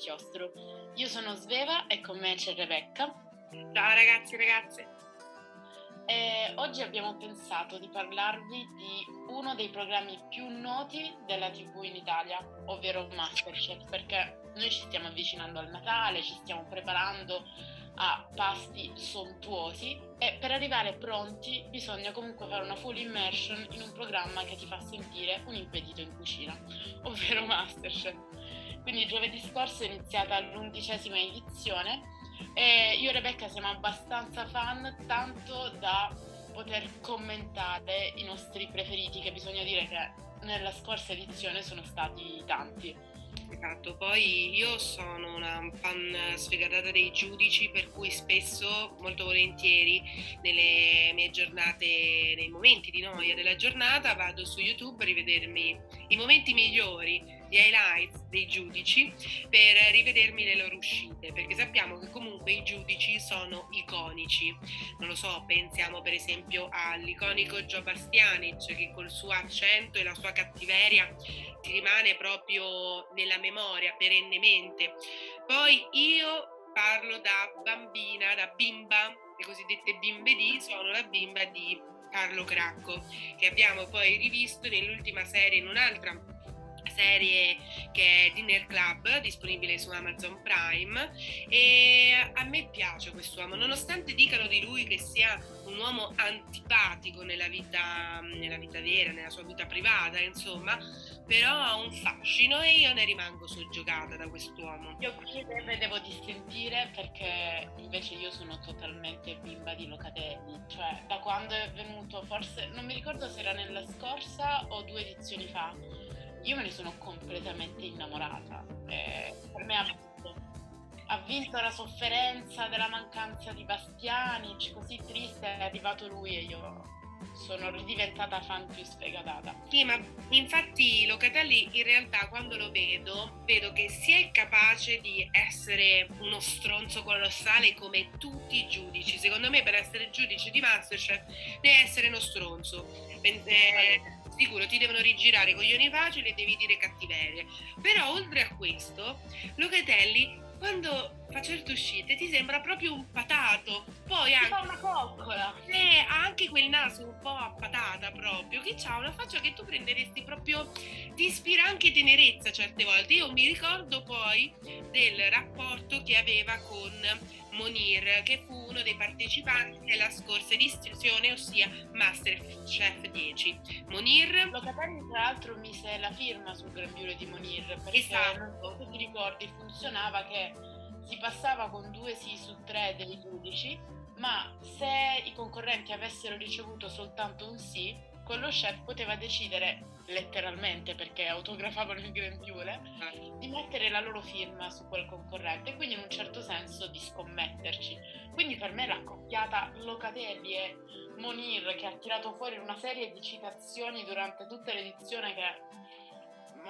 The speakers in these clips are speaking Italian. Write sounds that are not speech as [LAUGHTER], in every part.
chiostro. Io sono Sveva e con me c'è Rebecca. Ciao ragazzi e ragazze. E oggi abbiamo pensato di parlarvi di uno dei programmi più noti della TV in Italia, ovvero Masterchef, perché noi ci stiamo avvicinando al Natale, ci stiamo preparando a pasti sontuosi e per arrivare pronti bisogna comunque fare una full immersion in un programma che ti fa sentire un impedito in cucina, ovvero Masterchef. Quindi giovedì scorso è iniziata l'undicesima edizione e io e Rebecca siamo abbastanza fan tanto da poter commentare i nostri preferiti che bisogna dire che nella scorsa edizione sono stati tanti. Esatto, poi io sono una fan sfegatata dei giudici, per cui spesso, molto volentieri, nelle mie giornate, nei momenti di noia della giornata, vado su YouTube a rivedermi i momenti migliori gli highlights dei giudici per rivedermi le loro uscite, perché sappiamo che comunque i giudici sono iconici. Non lo so, pensiamo per esempio all'iconico Joe Bastianic che col suo accento e la sua cattiveria ti rimane proprio nella memoria perennemente. Poi io parlo da bambina, da bimba, le cosiddette bimbe di, sono la bimba di Carlo Cracco, che abbiamo poi rivisto nell'ultima serie in un'altra serie che è Dinner Club, disponibile su Amazon Prime e a me piace quest'uomo, nonostante dicano di lui che sia un uomo antipatico nella vita, nella vita vera, nella sua vita privata, insomma, però ha un fascino e io ne rimango soggiogata da quest'uomo. Io qui devo dissentire perché invece io sono totalmente bimba di Locatelli, cioè da quando è venuto, forse non mi ricordo se era nella scorsa o due edizioni fa, io me ne sono completamente innamorata. Eh, per me ha vinto. ha vinto la sofferenza della mancanza di Bastianic, così triste è arrivato lui e io sono ridiventata fan più sfegatata. Sì, ma infatti Locatelli in realtà quando lo vedo, vedo che si è capace di essere uno stronzo colossale come tutti i giudici. Secondo me per essere giudice di Masterchef deve essere uno stronzo. Eh, sicuro ti devono rigirare coglioni facili e devi dire cattiverie. Però oltre a questo, Locatelli quando fa certe uscite ti sembra proprio un patato. Poi anche, fa una coccola. Eh, ha anche quel naso un po' a patata proprio, che ha una faccia che tu prenderesti proprio, ti ispira anche tenerezza certe volte. Io mi ricordo poi del rapporto che aveva con Monir, che fu uno dei partecipanti della scorsa edizione, ossia Masterchef 10. Monir... Locatelli tra l'altro mise la firma sul grembiule di Monir, perché esatto. non ti ricordi, funzionava che si passava con due sì su tre dei giudici, ma se i concorrenti avessero ricevuto soltanto un sì, quello chef poteva decidere letteralmente perché autografavano il grembiule di mettere la loro firma su quel concorrente e quindi in un certo senso di scommetterci. Quindi per me la coppiata Locatelli e Monir che ha tirato fuori una serie di citazioni durante tutta l'edizione che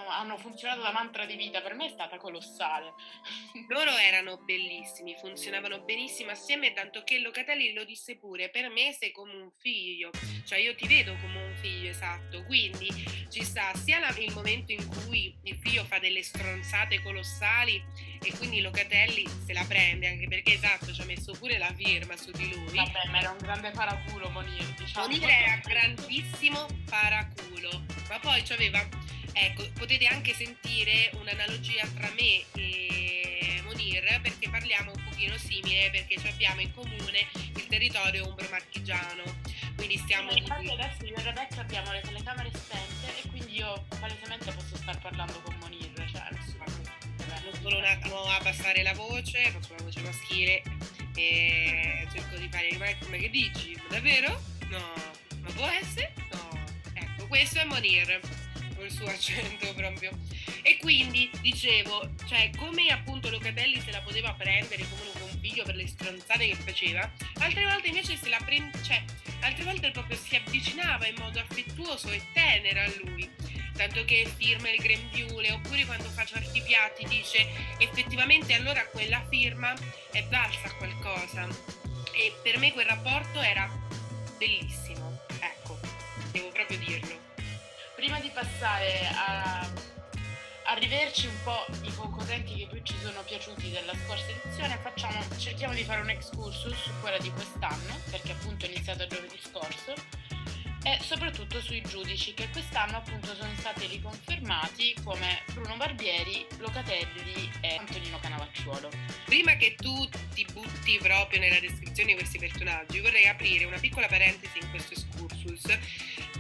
hanno funzionato da mantra di vita, per me è stata colossale. [LAUGHS] Loro erano bellissimi, funzionavano benissimo assieme, tanto che Locatelli lo disse pure, per me sei come un figlio, cioè io ti vedo come un figlio, esatto, quindi ci sta sia la, il momento in cui il figlio fa delle stronzate colossali e quindi Locatelli se la prende, anche perché esatto, ci ha messo pure la firma su di lui. Vabbè, ma era un grande paraculo Monir, diciamo. Monir era grandissimo paraculo, ma poi ci aveva Ecco, potete anche sentire un'analogia tra me e Monir perché parliamo un pochino simile perché abbiamo in comune il territorio umbro-marchigiano. Quindi stiamo... Sì, infatti adesso io e Rebecca abbiamo le telecamere spente e quindi io palesemente posso star parlando con Monir, cioè nessuno Non solo un attimo abbassare la voce, faccio la voce maschile e cerco di fare ma come che dici? Davvero? No, ma può essere? No. Ecco, questo è Monir col suo accento [LAUGHS] proprio. E quindi dicevo, cioè come appunto Locatelli se la poteva prendere come un configlio per le stronzate che faceva, altre volte invece se la prende, cioè altre volte proprio si avvicinava in modo affettuoso e tenero a lui. Tanto che firma il grembiule, oppure quando fa certi piatti dice effettivamente allora quella firma è valsa qualcosa. E per me quel rapporto era bellissimo, ecco, devo proprio dirlo prima di passare a, a riverci un po' i concorrenti che più ci sono piaciuti della scorsa edizione, facciamo, cerchiamo di fare un excursus su quella di quest'anno, perché appunto è iniziata giovedì scorso, e soprattutto sui giudici che quest'anno appunto sono stati riconfermati come Bruno Barbieri, Locatelli e Antonino Canavacciuolo. Prima che tu ti butti proprio nella descrizione di questi personaggi, vorrei aprire una piccola parentesi in questo excursus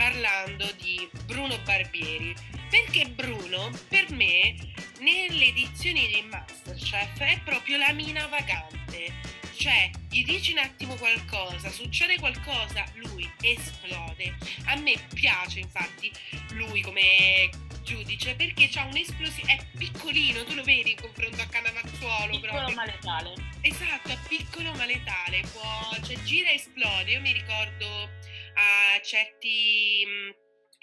parlando di Bruno Barbieri, perché Bruno per me nelle edizioni di Masterchef è proprio la mina vagante cioè, gli dici un attimo qualcosa, succede qualcosa, lui esplode. A me piace infatti lui come giudice perché c'ha un'esplosione, è piccolino, tu lo vedi in confronto a Canavazzuolo piccolo proprio. ma letale. Esatto, è piccolo ma letale, può, cioè gira e esplode. Io mi ricordo a certi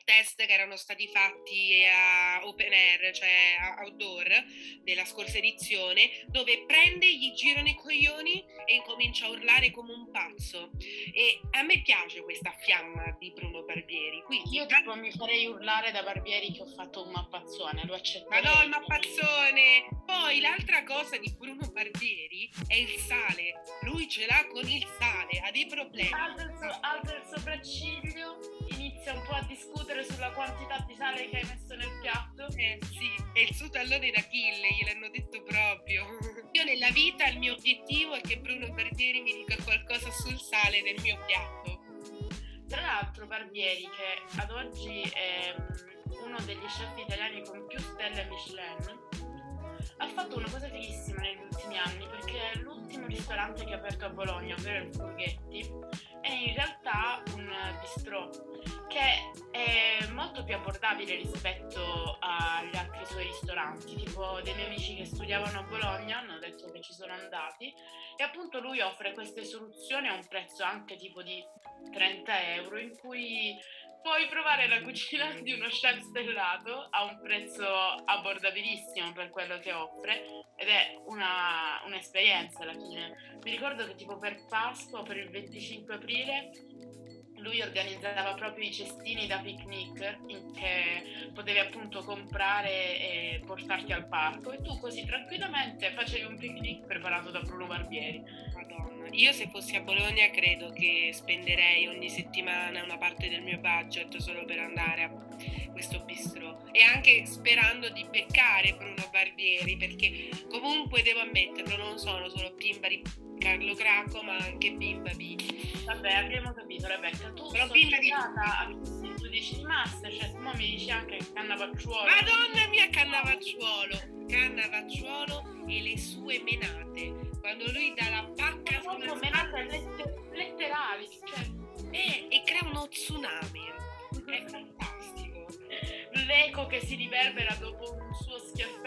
test che erano stati fatti a open air, cioè outdoor, della scorsa edizione, dove prende, gli girano i coglioni e incomincia a urlare come un pazzo. E a me piace questa fiamma di Bruno Barbieri. Quindi, Io tipo mi farei urlare da Barbieri che ho fatto un mappazzone, lo accetto. Ma no, il mappazzone! Poi l'altra cosa di Bruno Barbieri è il sale. Lui ce l'ha con il sale, ha dei problemi. Alza il, so- alza il sopracciglio, inizia un po' a discutere discutere sulla quantità di sale che hai messo nel piatto? Eh sì, è il suo tallone d'Achille, gliel'hanno detto proprio. [LAUGHS] Io nella vita il mio obiettivo è che Bruno Barbieri mi dica qualcosa sul sale del mio piatto. Tra l'altro Barbieri, che ad oggi è mm, uno degli chef italiani con più stelle Michelin, ha fatto una cosa fighissima negli ultimi anni perché l'ultimo ristorante che ha aperto a Bologna, ovvero il Furghetti, è in realtà un bistrò che è molto più abbordabile rispetto agli altri suoi ristoranti, tipo dei miei amici che studiavano a Bologna hanno detto che ci sono andati e appunto lui offre queste soluzioni a un prezzo anche tipo di 30 euro in cui puoi provare la cucina di uno chef stellato a un prezzo abbordabilissimo per quello che offre ed è una, un'esperienza alla fine. Mi ricordo che tipo per Pasqua, per il 25 aprile, lui organizzava proprio i cestini da picnic che potevi appunto comprare e portarti al parco e tu così tranquillamente facevi un picnic preparato da Bruno Barbieri. Madonna, io se fossi a Bologna credo che spenderei ogni settimana una parte del mio budget solo per andare a questo bistrò e anche sperando di beccare Bruno Barbieri perché comunque devo ammetterlo non sono solo bimba Carlo Cracco ma anche bimba di Vabbè, abbiamo capito, Rebecca. Tu Però a i giudici di Masterchef, ma mi dici anche Cannavacciuolo. Madonna mia, Cannavacciuolo! Cannavacciuolo e le sue menate. Quando lui dà la pacca sulla menate letter- letterali, cioè... e, e crea uno tsunami. È [LAUGHS] fantastico. L'eco che si riverbera dopo un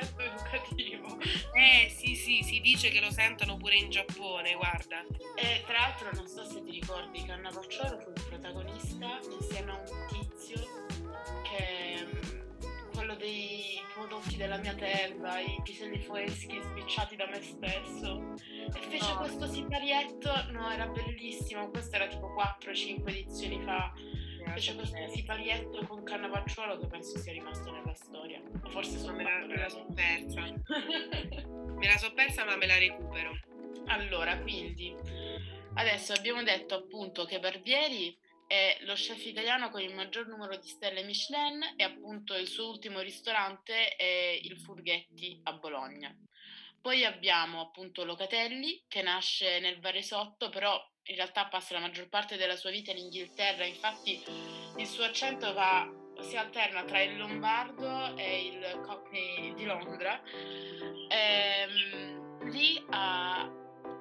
schiaffetto educativo. Eh sì sì, si dice che lo sentono pure in Giappone, guarda. E tra l'altro non so se ti ricordi che Anna Pacciolo fu il protagonista insieme a un tizio che mm, quello dei prodotti della mia terra, i piselli freschi sbicciati da me stesso. E fece no. questo siparietto, no, era bellissimo, questo era tipo 4-5 edizioni fa Fece questo siparietto con Cannavacciuolo che penso sia rimasto nella storia. O forse sono me la, me la so persa. me la so persa ma me la recupero. Allora, quindi, adesso abbiamo detto appunto che Barbieri è lo chef italiano con il maggior numero di stelle Michelin e appunto il suo ultimo ristorante è il Furghetti a Bologna. Poi abbiamo appunto Locatelli che nasce nel Varesotto, però in realtà passa la maggior parte della sua vita in Inghilterra, infatti il suo accento va, si alterna tra il lombardo e il cockney di Londra. Ehm, lì ha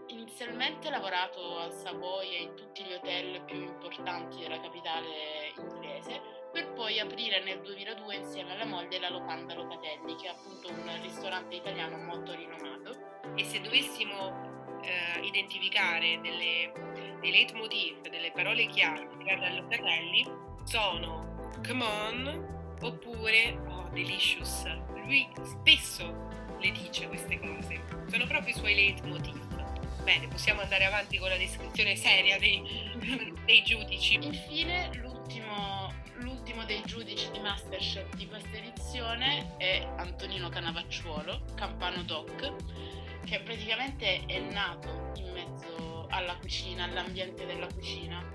inizialmente lavorato al Savoy e in tutti gli hotel più importanti della capitale inglese, per poi aprire nel 2002 insieme alla moglie la Locanda Locatelli, che è appunto un ristorante italiano molto rinomato. E se dovessimo eh, identificare delle, dei leitmotiv, delle parole chiave riguardo a Locatelli sono come on oppure oh delicious. Lui spesso le dice queste cose, sono proprio i suoi leitmotiv. Bene, possiamo andare avanti con la descrizione seria dei, [LAUGHS] dei giudici. Infine, l'ultimo, l'ultimo dei giudici di Masterchef di questa edizione è Antonino Canavacciuolo, Campano Doc, che praticamente è nato in mezzo alla cucina, all'ambiente della cucina.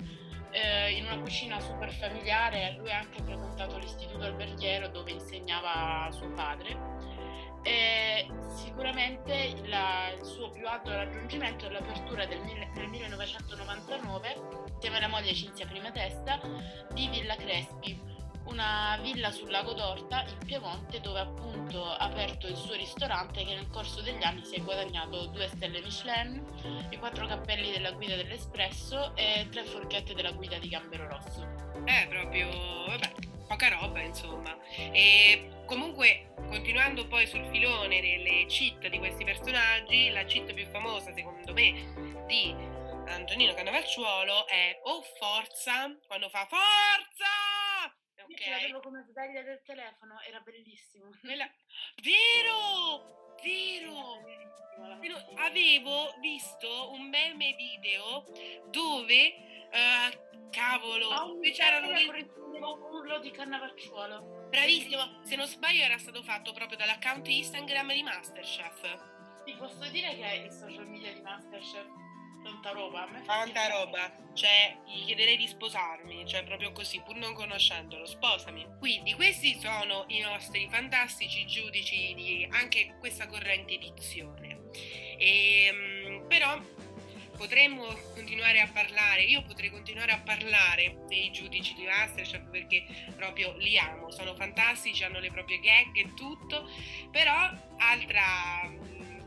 Eh, in una cucina super familiare, lui ha anche frequentato l'istituto alberghiero dove insegnava suo padre e sicuramente la, il suo più alto raggiungimento è l'apertura del, nel 1999, insieme alla moglie Cinzia Prima Testa, di Villa Crespi, una villa sul lago d'Orta in Piemonte dove appunto ha aperto il suo ristorante che nel corso degli anni si è guadagnato due stelle Michelin, i quattro cappelli della guida dell'Espresso e tre forchette della guida di Gambero Rosso. Eh, proprio, vabbè, poca roba insomma. E comunque continuando poi sul filone delle cheat di questi personaggi, la cheat più famosa secondo me di Antonino Cannavacciuolo è Oh Forza, quando fa Forza! Io l'avevo come sveglia del telefono, era bellissimo. Nella... Vero! Vero! Avevo visto un meme video dove, uh, cavolo, oh, c'erano dei... urlo di Cannavacciuolo. Bravissimo, se non sbaglio era stato fatto proprio dall'account Instagram di Masterchef. Ti posso dire che il social media di Masterchef tanta roba. Tanta roba, cioè gli chiederei di sposarmi, cioè proprio così, pur non conoscendolo, sposami. Quindi questi sono i nostri fantastici giudici di anche questa corrente edizione. E, ehm, però potremmo continuare a parlare, io potrei continuare a parlare dei giudici di Masterchef perché proprio li amo, sono fantastici, hanno le proprie gag e tutto, però altra,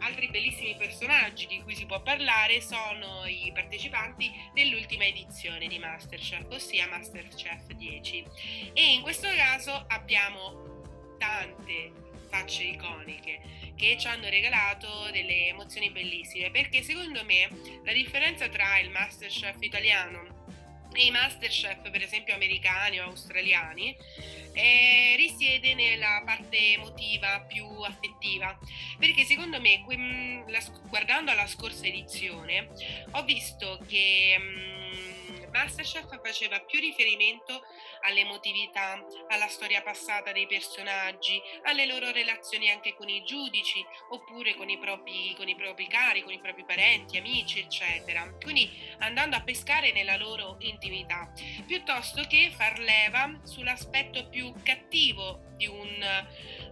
altri bellissimi personaggi di cui si può parlare sono i partecipanti dell'ultima edizione di Masterchef, ossia Masterchef 10. E in questo caso abbiamo tante facce iconiche che ci hanno regalato delle emozioni bellissime perché secondo me la differenza tra il Masterchef italiano e i Masterchef per esempio americani o australiani eh, risiede nella parte emotiva più affettiva. Perché secondo me guardando alla scorsa edizione ho visto che mh, Masterchef faceva più riferimento all'emotività, alla storia passata dei personaggi, alle loro relazioni anche con i giudici, oppure con i propri, con i propri cari, con i propri parenti, amici, eccetera. Quindi andando a pescare nella loro intimità, piuttosto che far leva sull'aspetto più cattivo di un...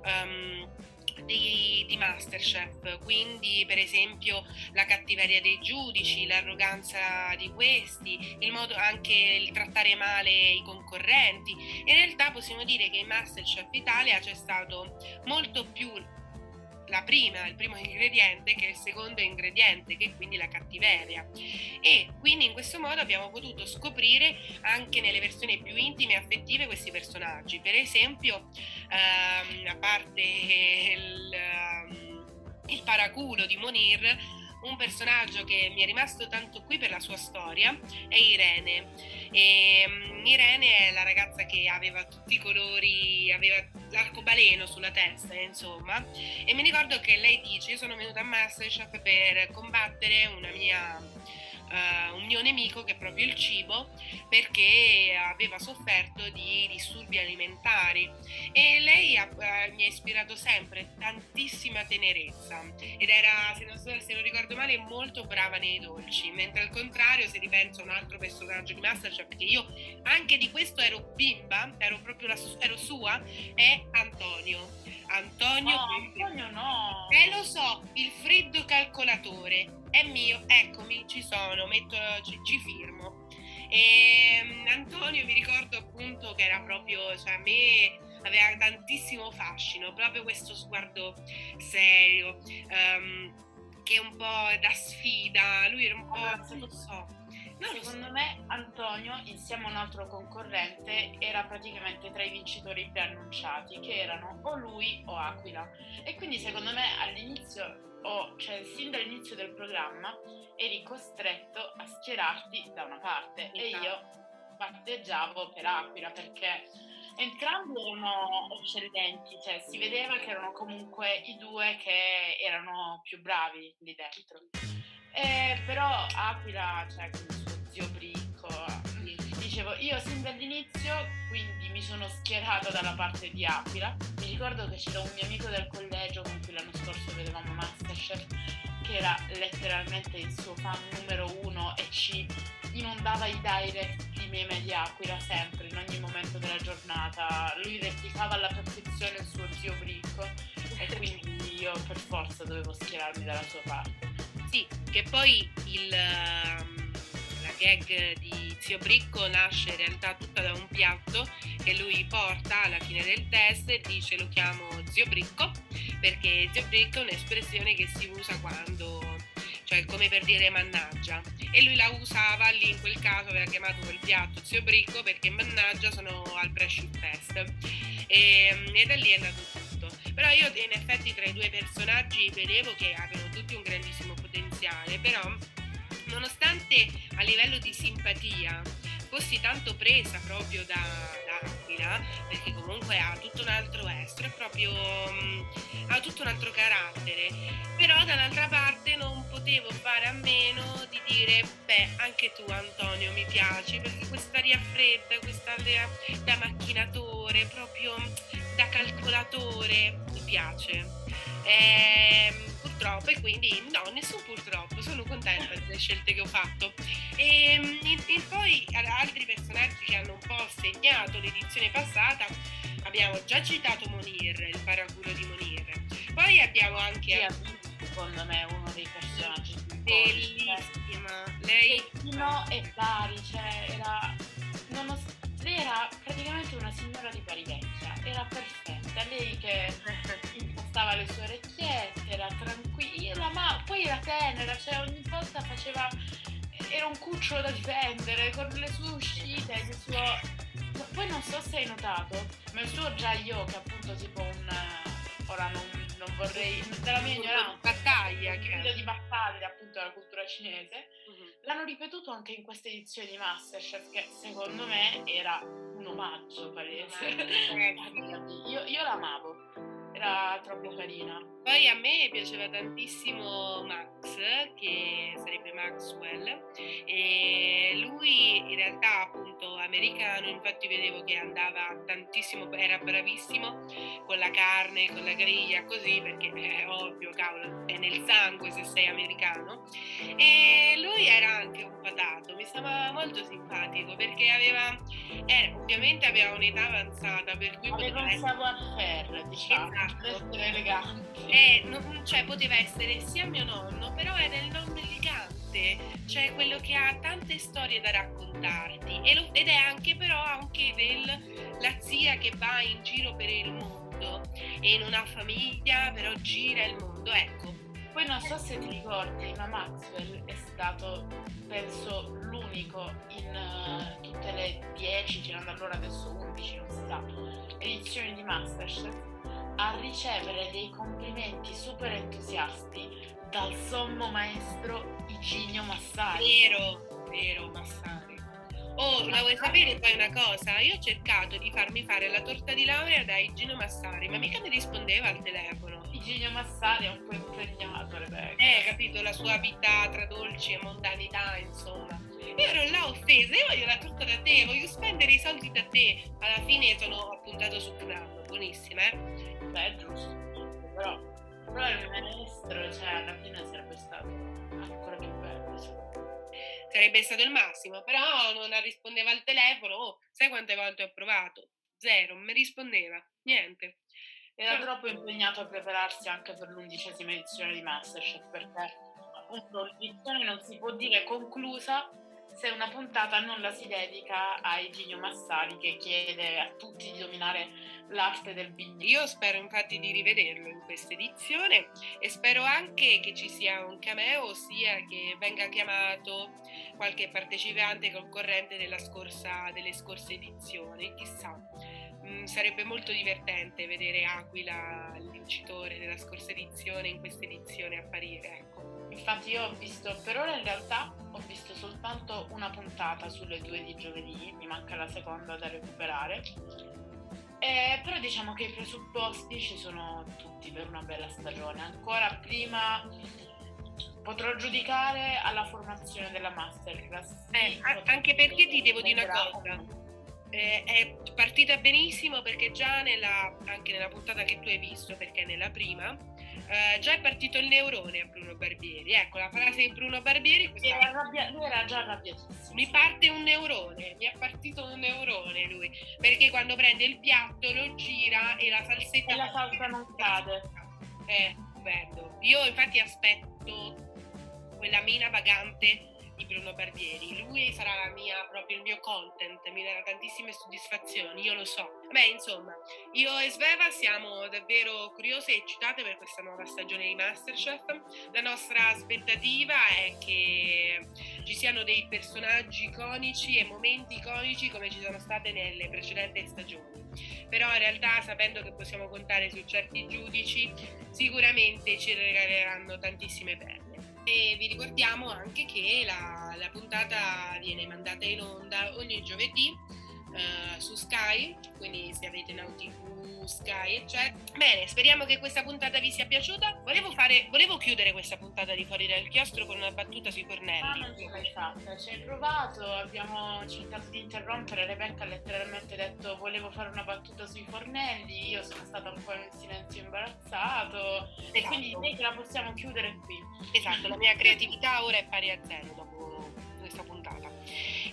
Um, di, di, Masterchef, quindi per esempio la cattiveria dei giudici, l'arroganza di questi, il modo anche il trattare male i concorrenti. In realtà possiamo dire che in Masterchef Italia c'è stato molto più la prima, il primo ingrediente che è il secondo ingrediente, che è quindi la cattiveria. E quindi in questo modo abbiamo potuto scoprire anche nelle versioni più intime e affettive questi personaggi. Per esempio, ehm, a parte il, ehm, il paraculo di Monir, un personaggio che mi è rimasto tanto qui per la sua storia è Irene. E, um, Irene è la ragazza che aveva tutti i colori, aveva l'arcobaleno sulla testa, insomma, e mi ricordo che lei dice: Io sono venuta a Masterchef per combattere una mia uh, un mio nemico che è proprio il cibo perché aveva sofferto di disturbi alimentari. E lei ha, uh, mi ha ispirato sempre tantissima tenerezza. Ed era, se non, se non, ricordo male, molto brava nei dolci, mentre al contrario se ripenso a un altro personaggio di Masterchef che io anche di questo ero bimba, ero proprio la, ero sua, è Antonio. Antonio, no, Antonio no. Eh lo so, il freddo calcolatore è mio, eccomi, ci sono, metto, ci, ci firmo. E ehm, Antonio mi ricordo appunto che era proprio, cioè a me aveva tantissimo fascino, proprio questo sguardo serio, um, che è un po' da sfida, lui era un po', allora, non lo so. No, secondo me Antonio, insieme a un altro concorrente, era praticamente tra i vincitori preannunciati, che erano o lui o Aquila. E quindi secondo me all'inizio o cioè sin dall'inizio del programma eri costretto a schierarti da una parte esatto. e io batteggiavo per Aquila perché entrambi erano eccellenti, cioè si vedeva che erano comunque i due che erano più bravi lì dentro. Eh, però Aquila, cioè zio Bricco, dicevo, io sin dall'inizio quindi mi sono schierata dalla parte di Aquila. Mi ricordo che c'era un mio amico del collegio con cui l'anno scorso vedevamo Masterchef, che era letteralmente il suo fan numero uno e ci inondava i direct di meme di Aquila sempre, in ogni momento della giornata. Lui replicava alla perfezione il suo zio Bricco e quindi io per forza dovevo schierarmi dalla sua parte. Sì, che poi il, la gag di Zio Bricco nasce in realtà tutta da un piatto che lui porta alla fine del test e dice lo chiamo Zio Bricco perché Zio Bricco è un'espressione che si usa quando cioè come per dire mannaggia. E lui la usava lì in quel caso, aveva chiamato quel piatto zio Bricco perché mannaggia sono al Presciut Fest. E, e, da lì è nato tutto. Però io in effetti tra i due personaggi vedevo che avevano tutti un grandissimo potenziale, però nonostante a livello di simpatia fossi tanto presa proprio da, da Aquila, perché comunque ha tutto un altro estro, proprio um, ha tutto un altro carattere, però dall'altra parte non potevo fare a meno di dire, beh, anche tu Antonio mi piaci, perché quest'aria fredda, quest'aria da macchinatore, proprio da calcolatore, mi piace. Ehm, purtroppo e quindi no, nessun purtroppo, sono contenta delle scelte che ho fatto. E, ehm, e, poi altri personaggi che hanno un po' segnato l'edizione passata, abbiamo già citato Monir, il paraculo di Monir, poi abbiamo anche... Sì, secondo me uno dei personaggi più bellissima, lei... Fino e pari, cioè era... Lei era praticamente una signora di pari vecchia, era perfetta, lei che [LAUGHS] impostava le sue orecchiette, era tranquilla, ma poi era tenera, cioè ogni volta faceva era un cucciolo da difendere con le sue uscite, il suo... Poi non so se hai notato, ma il suo Jaio, che appunto tipo un... Ora non, non vorrei... della mia ignoranza... Battaglia, che è... di battaglia appunto della cultura cinese, uh-huh. L'hanno ripetuto anche in questa edizione di Masterchef, che secondo me era un omaggio palese. [LAUGHS] io, io l'amavo era troppo carina. Poi a me piaceva tantissimo Max, che sarebbe Maxwell, e lui in realtà appunto americano, infatti vedevo che andava tantissimo, era bravissimo con la carne, con la griglia, così, perché è ovvio, cavolo, è nel sangue se sei americano. E lui era anche un patato, mi stava molto simpatico perché aveva, eh, ovviamente aveva un'età avanzata, per cui... Aveva un savoir-faire, diciamo. Esatto essere elegante. Eh, non, cioè, poteva essere sia mio nonno, però era il nonno elegante, cioè quello che ha tante storie da raccontarti. Lo, ed è anche però anche del, la zia che va in giro per il mondo e non ha famiglia, però gira il mondo. Ecco. Poi non so se ti ricordi, ma Maxwell è stato, penso, l'unico in uh, tutte le 10, girando allora adesso 11, non si sa, edizioni di Masterchef a ricevere dei complimenti super entusiasti dal sommo maestro Iginio Massari. Vero, vero Massari. Oh, la vuoi sapere poi una cosa? Io ho cercato di farmi fare la torta di laurea da Iginio Massari, ma mica mi rispondeva al telefono. Iginio Massari è un po' impegnato, Rebecca. Eh, capito, la sua vita tra dolci e mondanità, insomma. Io ero là offesa, io voglio la torta da te, voglio spendere i soldi da te. Alla fine sono appuntato su Knam, buonissima, eh? Beh, è giusto, però, però il maestro, cioè, alla fine sarebbe stato ancora più bello. Sarebbe stato il massimo, però non rispondeva al telefono. Oh, sai quante volte ho provato? Zero, non mi rispondeva, niente. Era troppo impegnato a prepararsi anche per l'undicesima edizione di Masterchef, perché appunto l'edizione non si può dire conclusa se una puntata non la si dedica a Eugenio Massari che chiede a tutti di dominare l'arte del bignè. Io spero infatti di rivederlo in questa edizione e spero anche che ci sia un cameo, ossia che venga chiamato qualche partecipante concorrente scorsa, delle scorse edizioni, chissà. Mm, sarebbe molto divertente vedere Aquila, il vincitore della scorsa edizione, in questa edizione apparire. Infatti io ho visto, per ora in realtà ho visto soltanto una puntata sulle due di giovedì, mi manca la seconda da recuperare. Eh, però diciamo che i presupposti ci sono tutti per una bella stagione. Ancora prima potrò giudicare alla formazione della masterclass. Eh, anche perché ti devo dire una cosa. Eh, è partita benissimo perché già nella, anche nella puntata che tu hai visto, perché nella prima, eh, già è partito il neurone a Bruno Barbieri. Ecco, la frase di Bruno Barbieri... Questa... Era arrabbia... Lui era già arrabbiatissimo. Mi parte un neurone, mi è partito un neurone lui, perché quando prende il piatto lo gira e la salsetta... E la salsa non cade. Eh, bello. Io infatti aspetto quella mina vagante di Bruno Barbieri. Lui sarà mia, proprio il mio content, mi darà tantissime soddisfazioni, io lo so. Beh, insomma, io e Sveva siamo davvero curiose e eccitate per questa nuova stagione di Masterchef. La nostra aspettativa è che ci siano dei personaggi iconici e momenti iconici come ci sono state nelle precedenti stagioni. Però in realtà, sapendo che possiamo contare su certi giudici, sicuramente ci regaleranno tantissime perle. E vi ricordiamo anche che la, la puntata viene mandata in onda ogni giovedì uh, su Sky, quindi se avete Now TV, Sky, eccetera. Bene, speriamo che questa puntata vi sia piaciuta. Volevo, fare, volevo chiudere questa puntata di Fuori dal chiostro con una battuta sui fornelli. Ah, non ce l'hai fatta, ci hai provato, abbiamo cercato di interrompere, Rebecca ha letteralmente detto volevo fare una battuta sui fornelli, io sono stata un po' in silenzio imbarazzato esatto. e quindi direi che la possiamo chiudere qui. Esatto, la mia creatività ora è pari a zero dopo.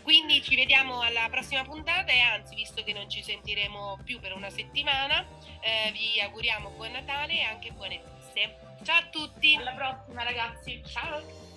Quindi ci vediamo alla prossima puntata e anzi, visto che non ci sentiremo più per una settimana, eh, vi auguriamo buon Natale e anche buone feste. Ciao a tutti! Alla prossima ragazzi, ciao!